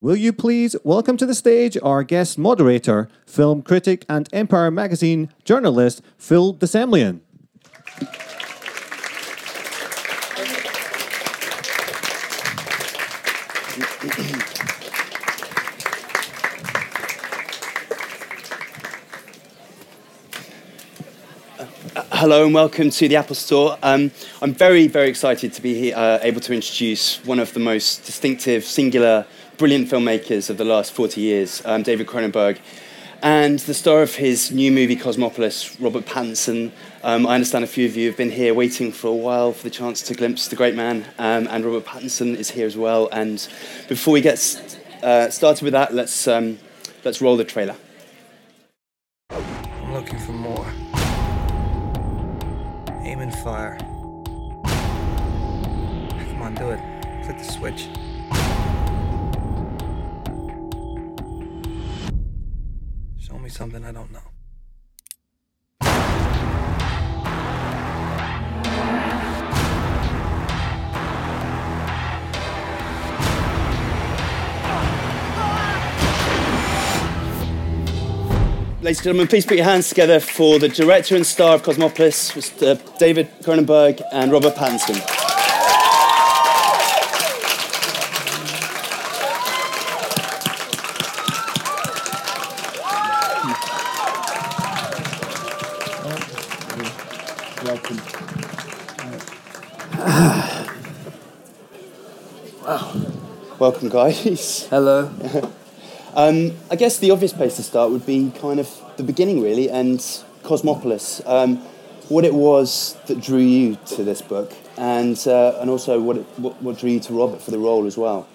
Will you please welcome to the stage our guest moderator, film critic, and Empire magazine journalist, Phil de Semlyen? Hello and welcome to the Apple Store. Um, I'm very, very excited to be here, uh, able to introduce one of the most distinctive, singular, brilliant filmmakers of the last 40 years, um, David Cronenberg, and the star of his new movie Cosmopolis, Robert Pattinson. Um, I understand a few of you have been here waiting for a while for the chance to glimpse the great man, um, and Robert Pattinson is here as well. And before we get uh, started with that, let's um, let's roll the trailer. I'm looking for more. Aim and fire. Come on, do it. Click the switch. Something I don't know. Ladies and gentlemen, please put your hands together for the director and star of Cosmopolis, Mr. David Cronenberg and Robert Pattinson. Wow. Welcome, guys. Hello. Um, I guess the obvious place to start would be kind of the beginning, really, and Cosmopolis. Um, what it was that drew you to this book, and uh, and also what, it, what what drew you to Robert for the role as well.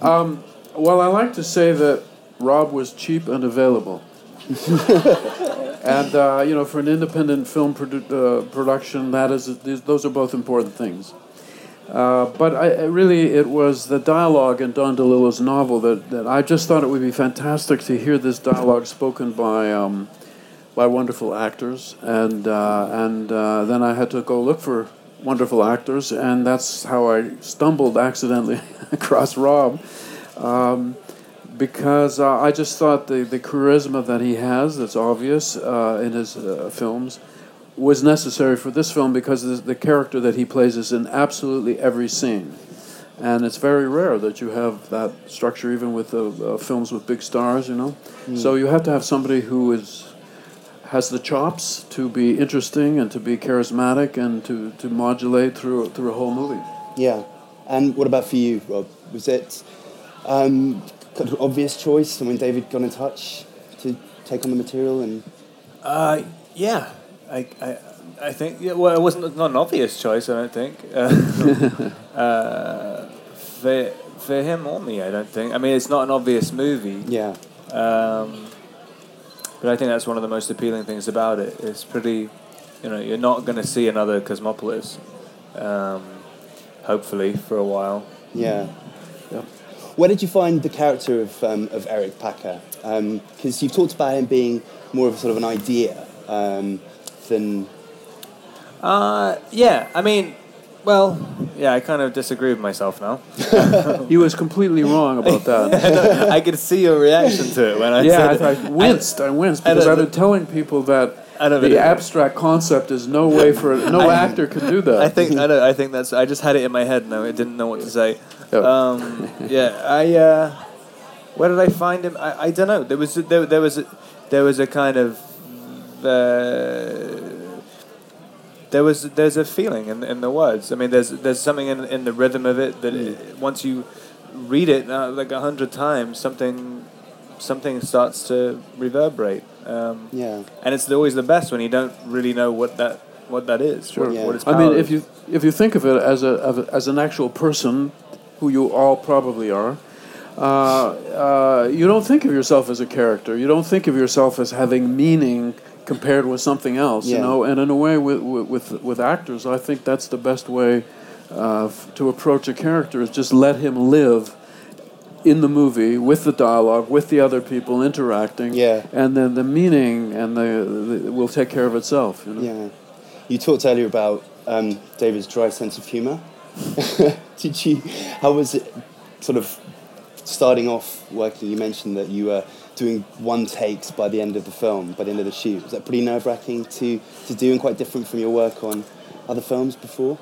Um, well, I like to say that Rob was cheap and available. and uh, you know, for an independent film produ- uh, production, that is those are both important things. Uh, but I, really, it was the dialogue in Don DeLillo's novel that, that I just thought it would be fantastic to hear this dialogue spoken by um, by wonderful actors, and uh, and uh, then I had to go look for wonderful actors, and that's how I stumbled accidentally across Rob. Um, because uh, I just thought the, the charisma that he has, that's obvious uh, in his uh, films, was necessary for this film because the, the character that he plays is in absolutely every scene. And it's very rare that you have that structure, even with uh, films with big stars, you know. Mm. So you have to have somebody who is has the chops to be interesting and to be charismatic and to, to modulate through through a whole movie. Yeah. And what about for you, Rob? Was it um, kind of obvious choice? And when David got in touch to take on the material and Uh, yeah, I, I, I think. Yeah, well, it wasn't not an obvious choice. I don't think. Uh, uh, for for him or me, I don't think. I mean, it's not an obvious movie. yeah, Um, but I think that's one of the most appealing things about it. It's pretty, you know, you're not going to see another Cosmopolis, um, hopefully for a while. yeah. Yep. Where did you find the character of, um, of Eric Packer? Because you've talked about him being more of a sort of an idea um, than. Uh, yeah, I mean, well, yeah, I kind of disagree with myself now. He was completely wrong about that. I could see your reaction to it when I yeah, said I, it. I winced. I winced I because don't- I've been telling people that I don't the abstract concept is no way for no actor could do that. I think I know. I think that's. I just had it in my head. No, I didn't know what to say. Yeah. Um, yeah, I. Uh, where did I find him? I, I don't know. There was there, there was a, there was a kind of uh, there was there's a feeling in in the words. I mean, there's there's something in in the rhythm of it that it, once you read it uh, like a hundred times, something something starts to reverberate. Um, Yeah. and it's always the best when you don't really know what that what that is. What, Yeah. what its I mean, power if you if you think of it as a, of a- as an actual person, who you all probably are, uh, uh, you don't think of yourself as a character. You don't think of yourself as having meaning compared with something else. You know, and in a way, with with with, with actors, I think that's the best way uh, f- to approach a character is just let him live in the movie with the dialogue, with the other people interacting, Yeah. and then the meaning and the, the will take care of itself. You know? Yeah. You talked earlier about um, David's dry sense of humour. Did you? How was it? Sort of starting off working, you mentioned that you were doing one takes by the end of the film, by the end of the shoot. Was that pretty nerve wracking to, to do and quite different from your work on other films before?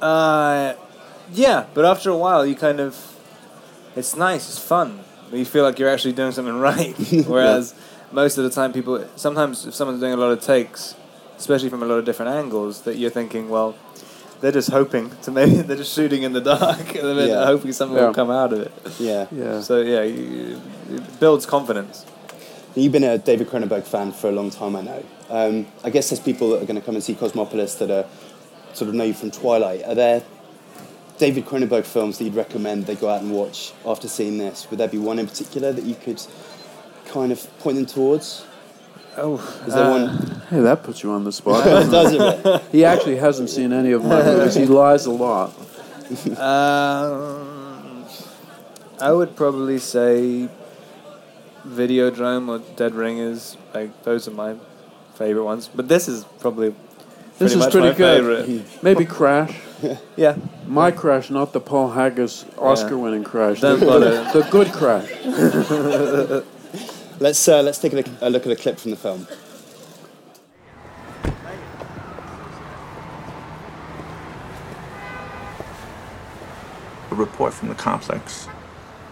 Uh, yeah, but after a while, you kind of, it's nice, it's fun. You feel like you're actually doing something right. Whereas most of the time, people, sometimes if someone's doing a lot of takes, especially from a lot of different angles, that you're thinking, well, they're just hoping to maybe they're just shooting in the dark and then Yeah. hoping something Yeah. will come out of it. Yeah. Yeah. So yeah, you, it builds confidence. You've been a David Cronenberg fan for a long time, I know. Um, I guess there's people that are going to come and see Cosmopolis that are sort of know you from Twilight. Are there David Cronenberg films that you'd recommend they go out and watch after seeing this? Would there be one in particular that you could kind of point them towards? Oh, Is there one? Hey, that puts you on the spot. Does it? he actually hasn't seen any of my movies. He lies a lot. Um, I would probably say Videodrome or Dead Ringers. Like those are my favorite ones. But this is probably This is much pretty my good. favorite. Maybe Crash. Yeah, My Crash, not the Paul Haggis Oscar-winning Crash. Don't the, bother. the, the good Crash. Let's, uh, let's take a look, a look at a clip from the film. A report from the complex.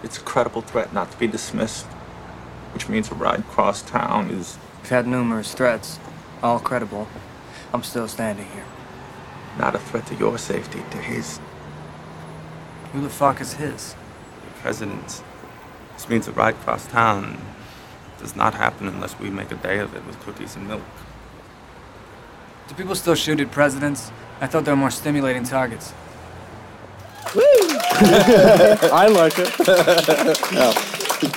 It's a credible threat not to be dismissed, which means a ride across town is We've had numerous threats, all credible. I'm still standing here. Not a threat to your safety, to his. Who the fuck is his? The President's. This means a ride across town does not happen unless we make a day of it with cookies and milk. Do people still shoot at presidents? I thought they were more stimulating targets. I like it. Oh.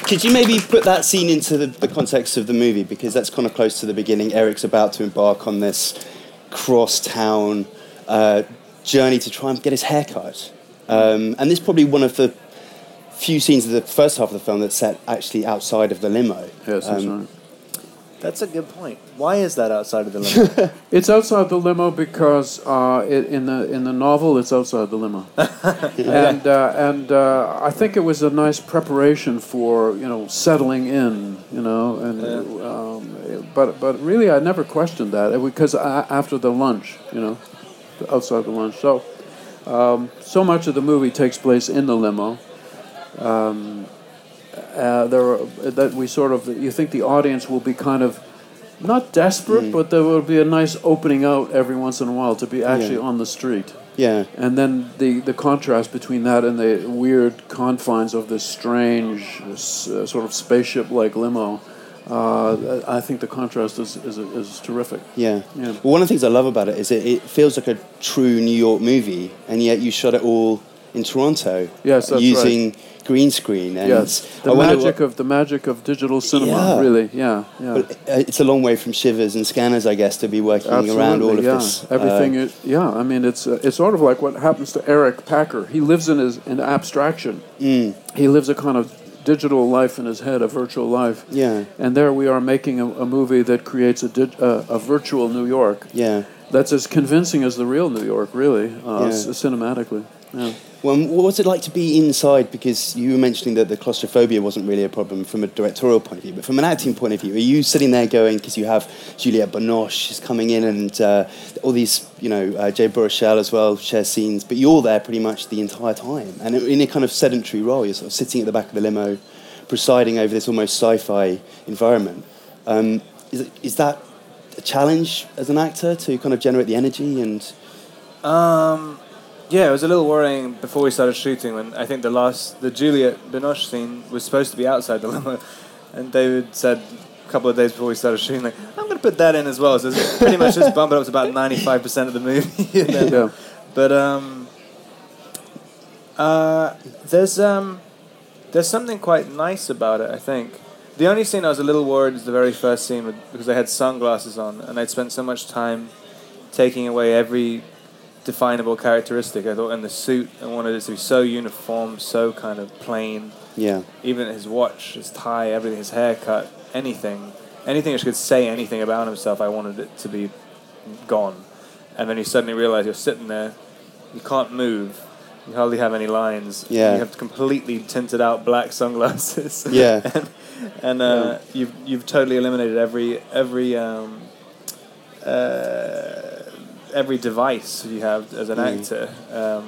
Could you maybe put that scene into the, the context of the movie? Because that's kind of close to the beginning. Eric's about to embark on this cross town uh, journey to try and get his hair cut. Um, and this is probably one of the few scenes of the first half of the film that's set actually outside of the limo. Yes, that's Um, right. that's a good point. Why is that outside of the limo? It's outside the limo because uh, it, in the in the novel it's outside the limo, and uh, and uh, I think it was a nice preparation for you know settling in, you know, and um, but but really I never questioned that uh, because after the lunch, you know, outside the lunch. So um, so much of the movie takes place in the limo. Um, uh, there are, that we sort of you think the audience will be kind of not desperate, but there will be a nice opening out every once in a while to be actually Yeah. on the street. Yeah. And then the, the contrast between that and the weird confines of this strange uh, sort of spaceship like limo, uh, I think the contrast is, is, is terrific. Yeah. Yeah. Well, one of the things I love about it is it, it feels like a true New York movie, and yet you shot it all in Toronto. Yes, that's using green screen. And yes, the I magic of the magic of digital cinema, Yeah. really. Yeah, yeah. But uh, it's a long way from shivers and scanners, I guess, to be working around all of yeah. this. uh, Everything is, yeah. I mean, it's uh, it's sort of like what happens to Eric Packer. He lives in his in abstraction. Mm. He lives a kind of digital life in his head, a virtual life. Yeah. And there we are making a, a movie that creates a dig, uh, a virtual New York yeah. that's as convincing as the real New York, really, uh, Yeah. c- cinematically. Yeah. Well, what was it like to be inside? Because you were mentioning that the claustrophobia wasn't really a problem from a directorial point of view, but from an acting point of view, are you sitting there going, because you have Juliette Binoche is coming in and uh, all these, you know, uh, Jay as well share scenes, but you're there pretty much the entire time. And in a kind of sedentary role, you're sort of sitting at the back of the limo, presiding over this almost sci fi environment. Um, is, it, is that a challenge as an actor to kind of generate the energy and. Um, yeah, it was a little worrying before we started shooting when I think the last, the Juliette Binoche scene was supposed to be outside the limo. And David said a couple of days before we started shooting, like, I'm going to put that in as well. So it's pretty much just bump it up to about 95% of the movie. and then- Yeah. But um, uh, there's um, there's something quite nice about it. I think the only scene I was a little worried is the very first scene with, because I had sunglasses on and I'd spent so much time taking away every definable characteristic. I thought in the suit I wanted it to be so uniform, so kind of plain. Yeah. Even his watch, his tie, everything, his haircut, anything, anything which could say anything about himself, I wanted it to be gone. And then you suddenly realize you're sitting there, you can't move, You hardly have any lines. Yeah. You have completely tinted out black sunglasses. Yeah. and and uh, you've you've totally eliminated every every um, uh, every device you have as an Mm. actor. Um,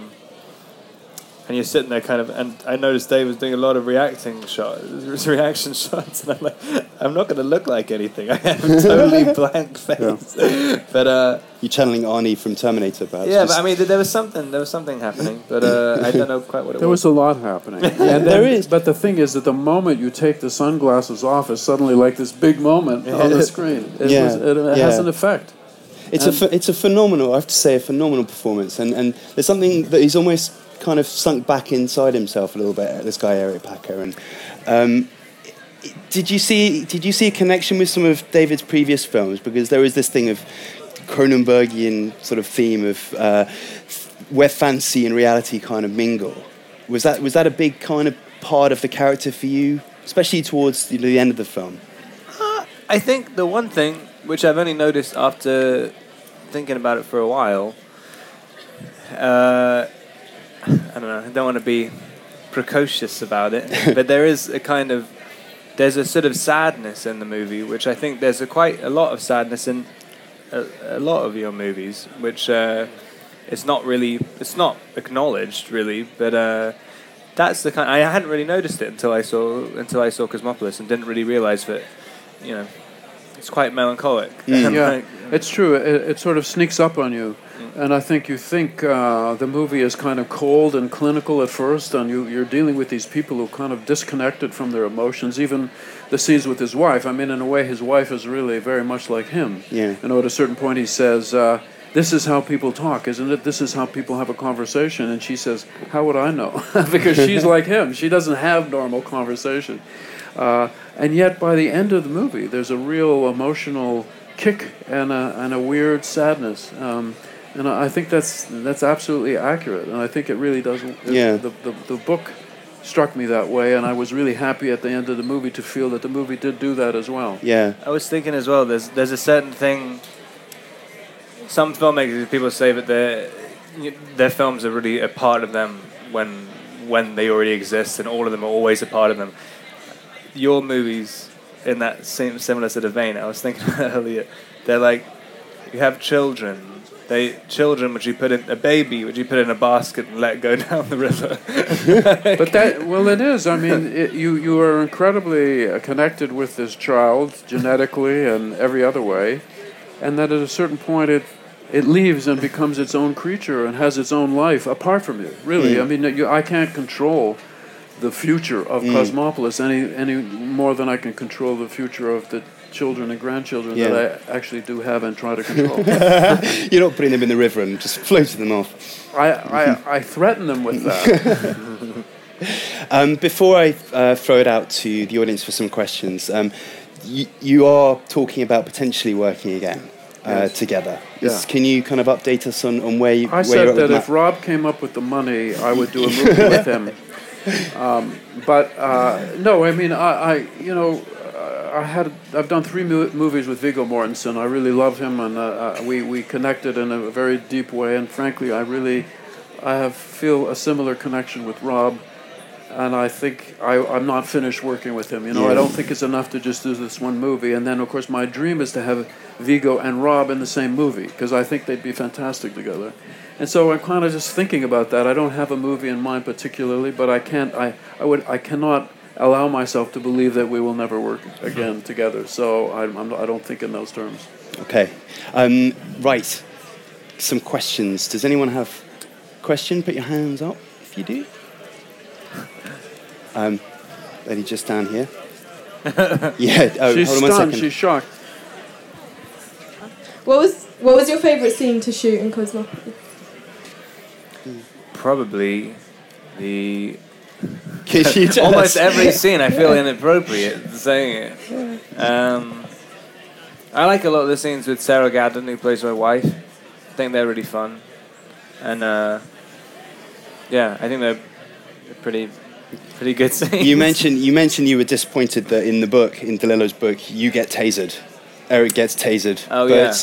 and you're sitting there kind of, and I noticed Dave was doing a lot of reacting shots, reaction shots, and I'm like, I'm not going to look like anything. I have a totally blank face. But uh, You're channeling Arnie from Terminator, perhaps. yeah, Just- but I mean, th- there was something, there was something happening, but uh, I don't know quite what it was. There was a lot happening. and then, There is. But the thing is that the moment you take the sunglasses off, is suddenly like this big moment on the screen. It, Yeah, was, it, it yeah. has an effect. It's a ph- it's a phenomenal. I have to say, a phenomenal performance, and and there's something that he's almost kind of sunk back inside himself a little bit. This guy Eric Packer, and um, did you see did you see a connection with some of David's previous films? Because there is this thing of Cronenbergian sort of theme of uh, where fancy and reality kind of mingle. Was that was that a big kind of part of the character for you, especially towards you know, the end of the film? I think the one thing which I've only noticed after thinking about it for a while, uh, I don't know. I don't want to be precocious about it, but there is a kind of there's a sort of sadness in the movie, which I think there's a quite a lot of sadness in a, a lot of your movies, which uh, it's not really it's not acknowledged really, but. Uh, that's the kind. I hadn't really noticed it until I saw until I saw Cosmopolis and didn't really realize that, you know, it's quite melancholic. And, Yeah, like, it's true. It, it sort of sneaks up on you, and I think you think uh, the movie is kind of cold and clinical at first, and you, you're dealing with these people who are kind of disconnected from their emotions. Even the scenes with his wife. I mean, in a way, his wife is really very much like him. Yeah. You know, at a certain point, he says. Uh, this is how people talk, isn't it? This is how people have a conversation. And she says, How would I know? because she's like him. She doesn't have normal conversation. Uh, and yet, by the end of the movie, there's a real emotional kick and a, and a weird sadness. Um, and I I think that's that's absolutely accurate. And I think it really does. it- Yeah. The, the, the book struck me that way, and I was really happy at the end of the movie to feel that the movie did do that as well. Yeah. I was thinking as well. There's there's a certain thing. Some filmmakers, people say that their their films are really a part of them when when they already exist, and all of them are always a part of them. Your movies, in that same similar sort of vein, I was thinking earlier, they're like you have children. They children which you put in a baby which you put in a basket and let go down the river. but that well it is i mean it, you you are incredibly connected with this child genetically and every other way and that at a certain point it it leaves and becomes its own creature and has its own life apart from you really Mm. i mean you, i can't control the future of Mm. cosmopolis any any more than i can control the future of the children and grandchildren Yeah. that i actually do have and try to control You're not putting them in the river and just floating them off. I, I, I threaten them with that Um, before I uh, throw it out to the audience for some questions, um, y- you are talking about potentially working again uh, Yes. together. Yeah. Is- Can you kind of update us on, on where you? I where said that if Rob came up with the money, I would do a movie with him. Um, but uh, no, I mean, I, I you know, I had I've done three mo- movies with Viggo Mortensen. I really love him, and uh, uh, we we connected in a very deep way. And frankly, I really I have feel a similar connection with Rob. And I think I, I'm not finished working with him. You know, Yeah. I don't think it's enough to just do this one movie. And then, of course, my dream is to have Viggo and Rob in the same movie because I think they'd be fantastic together. And so I'm kind of just thinking about that. I don't have a movie in mind particularly, but I can't. I, I would. I cannot allow myself to believe that we will never work again together. So I, I'm, I don't think in those terms. Okay. Um, right. Some questions. Does anyone have a question? Put your hands up if you do. Um, lady just down here. yeah. Oh, She's hold on one stunned. second. She's shocked. What was what was your favourite scene to shoot in Cosmopolis? Probably the Can you tell almost every scene I feel inappropriate saying it. Um, I like a lot of the scenes with Sarah Gadon, who plays my wife. I think they're really fun, and uh, yeah, I think they're pretty pretty good scenes. You mentioned you mentioned you were disappointed that in the book, in DeLillo's book, you get tasered. Eric gets tasered. Oh, but yeah.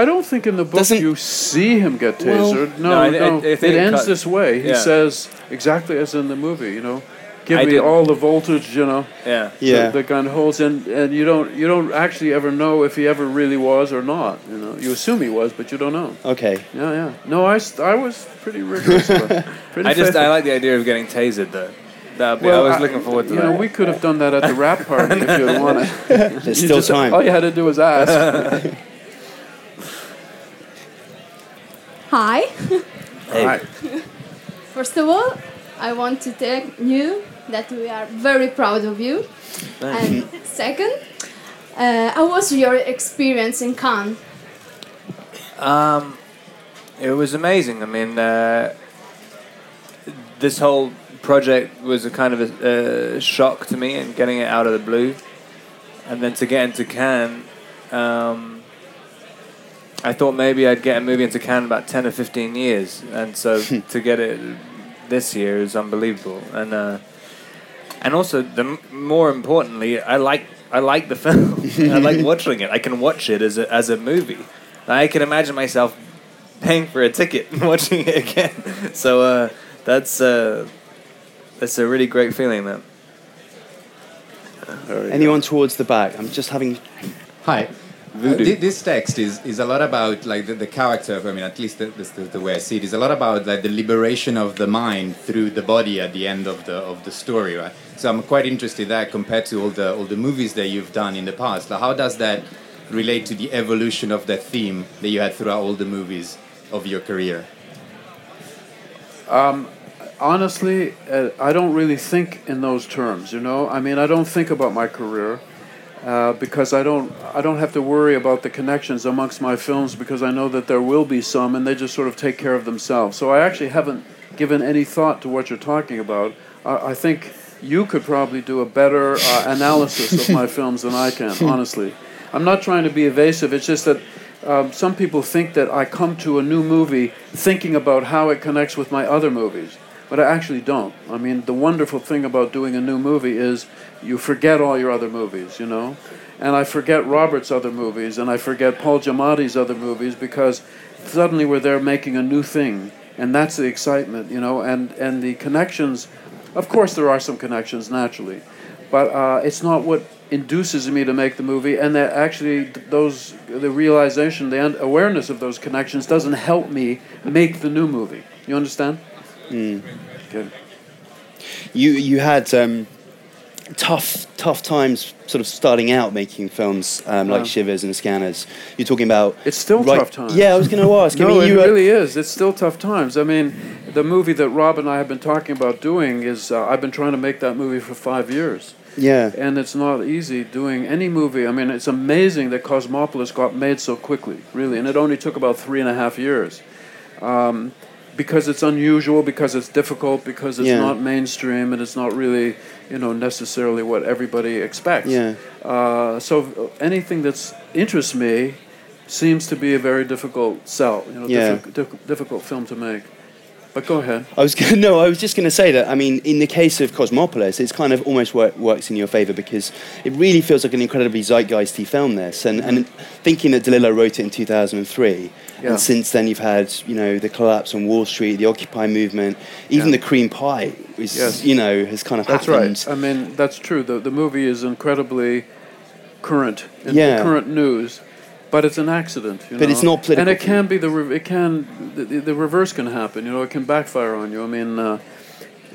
I don't think in the book Doesn't- you see him get Well- tasered. no, No, I- I- I think it it ends cut- this way. He yeah. says exactly as in the movie. You know, give I me did- all the voltage. You know, Yeah. Yeah. the, the gun holds, and and you don't you don't actually ever know if he ever really was or not. You know, you assume he was, but you don't know. Okay. Yeah, yeah. No, I, I was pretty rigorous. pretty I just faithful. I like the idea of getting tasered though. That'd be, I was looking forward to you that. know, we could have done that at the wrap party if you had wanted. There's You still just- time. All you had to do was ask. Hi. Hey. Right. First of all, I want to tell you that we are very proud of you. And second, uh, how was your experience in Cannes? Um, it was amazing. I mean, uh, this whole project was a kind of a, a shock to me, and getting it out of the blue, and then to get into Cannes. Um, I thought maybe I'd get a movie into Cannes in about ten or fifteen years, and so to get it this year is unbelievable. And uh, and also, the more importantly, I like I like the film. I like watching it. I can watch it as a as a movie. I can imagine myself paying for a ticket and watching it again. So uh, that's uh, that's a really great feeling. That Anyone towards the back? I'm just having. Hi. Uh, thi- this text is, is a lot about like the, the character. I mean, at least the, this, the, the way I see it is a lot about like the liberation of the mind through the body at the end of the of the story, right? So I'm quite interested in that compared to all the all the movies that you've done in the past. Like, how does that relate to the evolution of that theme that you had throughout all the movies of your career? Honestly, uh, I don't really think in those terms. You know, I mean, I don't think about my career uh, because I don't. I don't have to worry about the connections amongst my films because I know that there will be some, and they just sort of take care of themselves. So I actually haven't given any thought to what you're talking about. I, I think you could probably do a better uh, analysis of my films than I can. Honestly, I'm not trying to be evasive. It's just that. Um, some people think that I come to a new movie thinking about how it connects with my other movies. But I actually don't. I mean, the wonderful thing about doing a new movie is you forget all your other movies, you know? And I forget Robert's other movies, and I forget Paul Giamatti's other movies because suddenly we're there making a new thing. And that's the excitement, you know? And, and the connections, of course, there are some connections naturally, but uh, it's not what induces me to make the movie. And that actually, those, the realization, the awareness of those connections doesn't help me make the new movie. You understand? Good. You you had um, tough tough times, sort of starting out making films um, like. Shivers and Scanners. You're talking about. It's still right- tough times. Yeah, I was going to ask. I No, mean, it you, really is. It's still tough times. I mean, the movie that Rob and I have been talking about doing is uh, I've been trying to make that movie for five years. Yeah. And it's not easy doing any movie. I mean, it's amazing that Cosmopolis got made so quickly, really, and it only took about three and a half years. Um, because it's unusual, because it's difficult, because it's Yeah. not mainstream, and it's not really, you know, necessarily what everybody expects. Yeah. Uh, so anything that interests me seems to be a very difficult sell, you know, Yeah. diffi- diff- difficult film to make. But go ahead. I was gonna, no, I was just going to say that. I mean, in the case of Cosmopolis, it's kind of almost work, works in your favour because it really feels like an incredibly zeitgeisty film. This and and thinking that DeLillo wrote it in 2003, Yeah. and since then you've had you know the collapse on Wall Street, the Occupy movement, even Yeah. the Cream Pie, is Yes. you know has kind of That's happened. right. I mean, that's true. The the movie is incredibly current, in Yeah. current news, but it's an accident. You But know? it's not political. And it can be the re- it can the, the- reverse can happen. You know, it can backfire on you. I mean. Uh,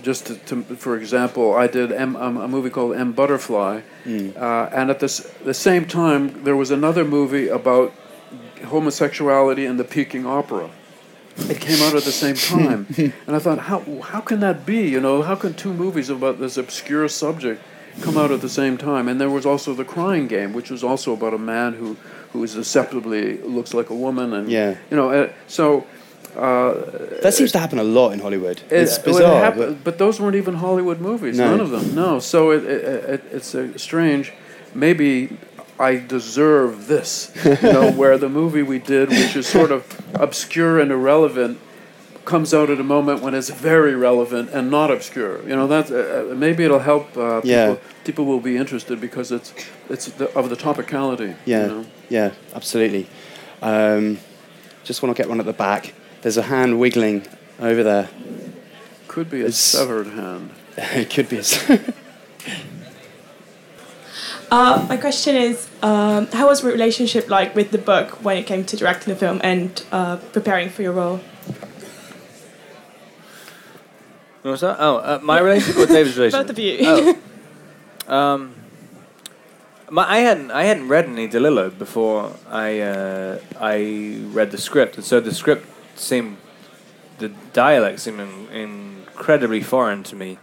just to, to, for example, I did M, um, a movie called M Butterfly, Hmm. uh, and at this, the same time, there was another movie about homosexuality and the Peking Opera. It came out at the same time, and I thought, how how can that be? You know, how can two movies about this obscure subject come out at the same time? And there was also The Crying Game, which was also about a man who who is deceptively looks like a woman, and Yeah. you know, uh, so. Uh, that seems to happen a lot in Hollywood. it- it's it bizarre, hap- but but, those weren't even Hollywood movies. No. None of them. No. So it, it, it, it's a strange. Maybe I deserve this. You know, where the movie we did, which is sort of obscure and irrelevant, comes out at a moment when it's very relevant and not obscure. You know, that uh, maybe it'll help. Uh, people, Yeah. people will be interested because it's it's the, of the topicality. Yeah, You know? yeah, absolutely. Um, just want to get one at the back. There's a hand wiggling over there. Could be a It's- severed hand. it could be. A s- Uh, my question is, um, how was your relationship like with the book when it came to directing the film and uh, preparing for your role? What was that? Oh, uh, my relationship with David's relationship. Both of you. Oh. Um, my, I hadn't I hadn't read any DeLillo before I uh, I read the script, and so the script seemed the dialect seemed in, incredibly foreign to me.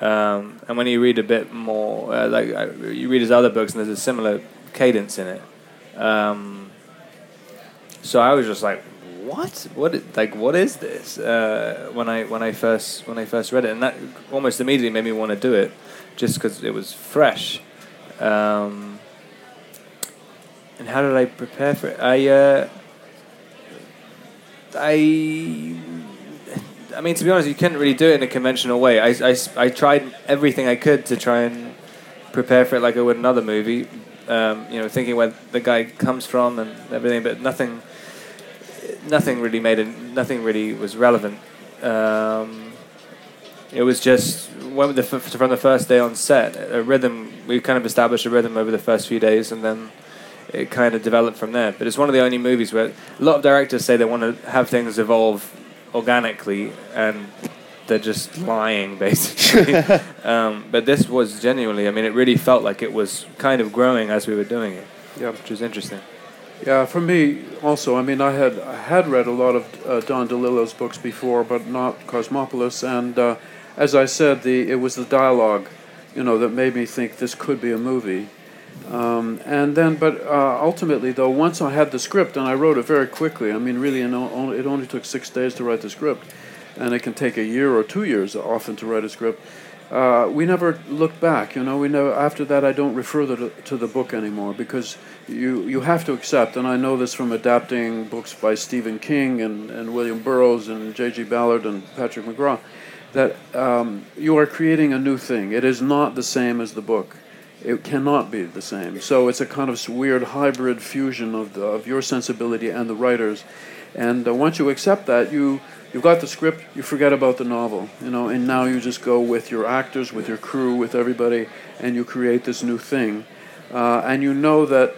Um, and when you read a bit more, uh, like uh, you read his other books, and there's a similar cadence in it. Um, so I was just like, "What? What? Like, what is this?" Uh, when I when I first when I first read it, and that almost immediately made me want to do it, just because it was fresh. Um, and how did I prepare for it? I uh, I I mean, to be honest, you couldn't really do it in a conventional way. I, I, I tried everything I could to try and prepare for it like I would another movie. Um, you know, thinking where the guy comes from and everything, but nothing, nothing really made it. Nothing really was relevant. Um, it was just when the, from the first day on set, a rhythm. We kind of established a rhythm over the first few days, and then it kind of developed from there. But it's one of the only movies where a lot of directors say they want to have things evolve organically, and they're just lying basically. um, but this was genuinely. I mean, it really felt like it was kind of growing as we were doing it. Yeah. which was interesting. Yeah, for me also. I mean, I had I had read a lot of uh, Don DeLillo's books before, but not Cosmopolis. And uh, as I said, the it was the dialogue, you know, that made me think this could be a movie. Um, and then, but uh, ultimately, though, once I had the script and I wrote it very quickly. I mean, really, it only took six days to write the script, and it can take a year or two years often to write a script. Uh, we never looked back, you know. We never. After that, I don't refer the, to the book anymore because you you have to accept, and I know this from adapting books by Stephen King and, and William Burroughs and J.G. Ballard and Patrick McGrath, that um, you are creating a new thing. It is not the same as the book. It cannot be the same. So it's a kind of weird hybrid fusion of the, of your sensibility and the writers. And uh, once you accept that, you you've got the script. You forget about the novel, you know, and now you just go with your actors, with your crew, with everybody, and you create this new thing. Uh, and you know that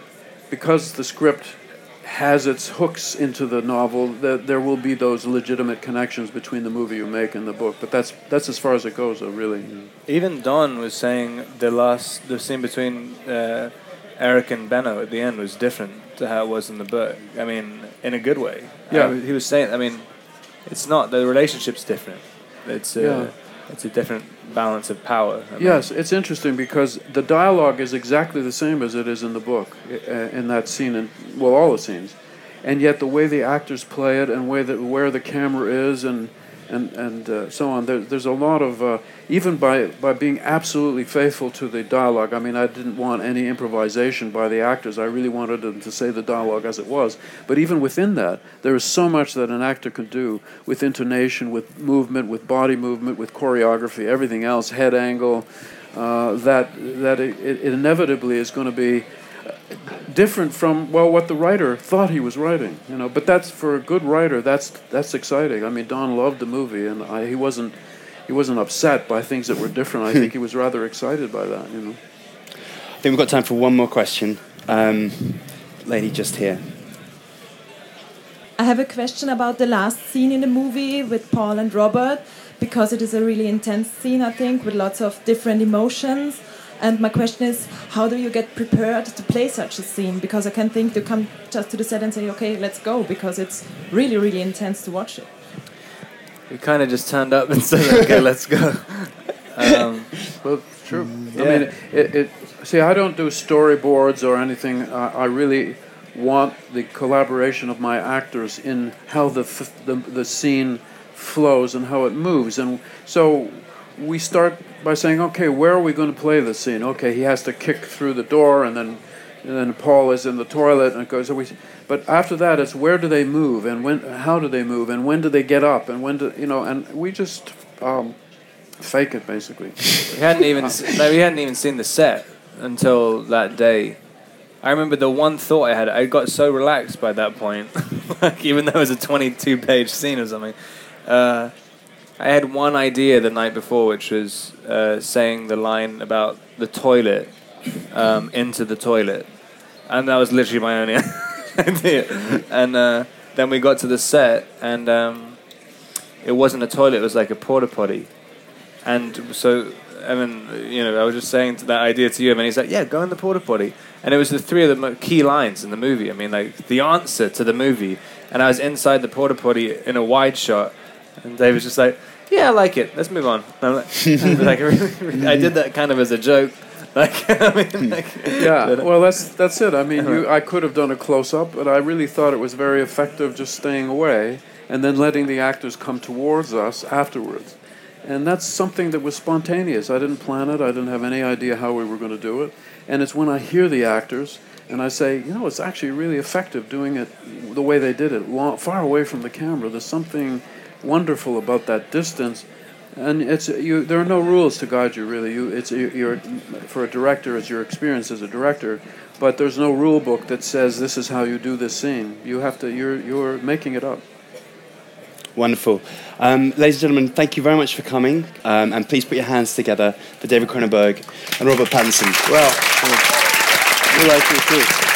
because the script has its hooks into the novel, that there will be those legitimate connections between the movie you make and the book. But that's that's as far as it goes, though, really. Even Don was saying the last the scene between uh, Eric and Benno at the end was different to how it was in the book. I mean, in a good way. Yeah. Uh, he was saying. I mean, it's not the relationship's different. It's a, Yeah. it's a different balance of power. I mean, Yes, it's interesting because the dialogue is exactly the same as it is in the book, uh, in that scene, and well, all the scenes, and yet the way the actors play it, and way that where the camera is, and and and uh, so on. There, there's a lot of uh, even by by being absolutely faithful to the dialogue. I mean, I didn't want any improvisation by the actors. I really wanted them to say the dialogue as it was. But even within that, there is so much that an actor can do with intonation, with movement, with body movement, with choreography, everything else, head angle. Uh, that that it, it inevitably is going to be different from well what the writer thought he was writing you know but that's for a good writer that's that's exciting i mean don loved the movie and I, he wasn't he wasn't upset by things that were different i think he was rather excited by that you know I think we've got time for one more question. Um, lady just here. I have a question about the last scene in the movie with Paul and Robert because it is a really intense scene, I think, with lots of different emotions. And my question is, how do you get prepared to play such a scene? Because I can think to come just to the set and say, okay, let's go, because it's really, really intense to watch it. we kind of just turned up and said, "Okay, let's go." Um, well true Yeah. i mean it, it see i don't do storyboards or anything uh, i really want the collaboration of my actors in how the, f- the the scene flows and how it moves and so we start by saying okay where are we going to play this scene okay he has to kick through the door and then and then Paul is in the toilet and it goes so we but after that it's where do they move and when how do they move and when do they get up and when do you know and we just um, fake it basically we hadn't even like, we hadn't even seen the set until that day. I remember the one thought I had. I got so relaxed by that point, like even though it was a 22 page scene or something. Uh, I had one idea the night before, which was uh, saying the line about the toilet um, into the toilet, and that was literally my only idea. And uh, then we got to the set, and um, it wasn't a toilet; it was like a porta potty. And so, Evan, you know, I was just saying that idea to you, and he's like, "Yeah, go in the porta potty." And it was the three of the key lines in the movie. I mean, like the answer to the movie. And I was inside the porta potty in a wide shot, and Dave was just like, "Yeah, I like it. Let's move on." I'm like, like I did that kind of as a joke. Like, I mean, like, yeah, well, that's that's it. I mean, you, Uh-huh. I could have done a close up, but I really thought it was very effective just staying away and then letting the actors come towards us afterwards. And that's something that was spontaneous. I didn't plan it. I didn't have any idea how we were going to do it. And it's when I hear the actors and I say, you know, it's actually really effective doing it the way they did it, long, far away from the camera. There's something wonderful about that distance and it's you. There are no rules to guide you, really. You, it's you- you're for a director. It's your experience as a director, but there's no rule book that says this is how you do this scene. You have to. You're you're making it up. Wonderful. Um, ladies and gentlemen, thank you very much for coming. Um, and please put your hands together for David Cronenberg and Robert Pattinson. Well, we like you too.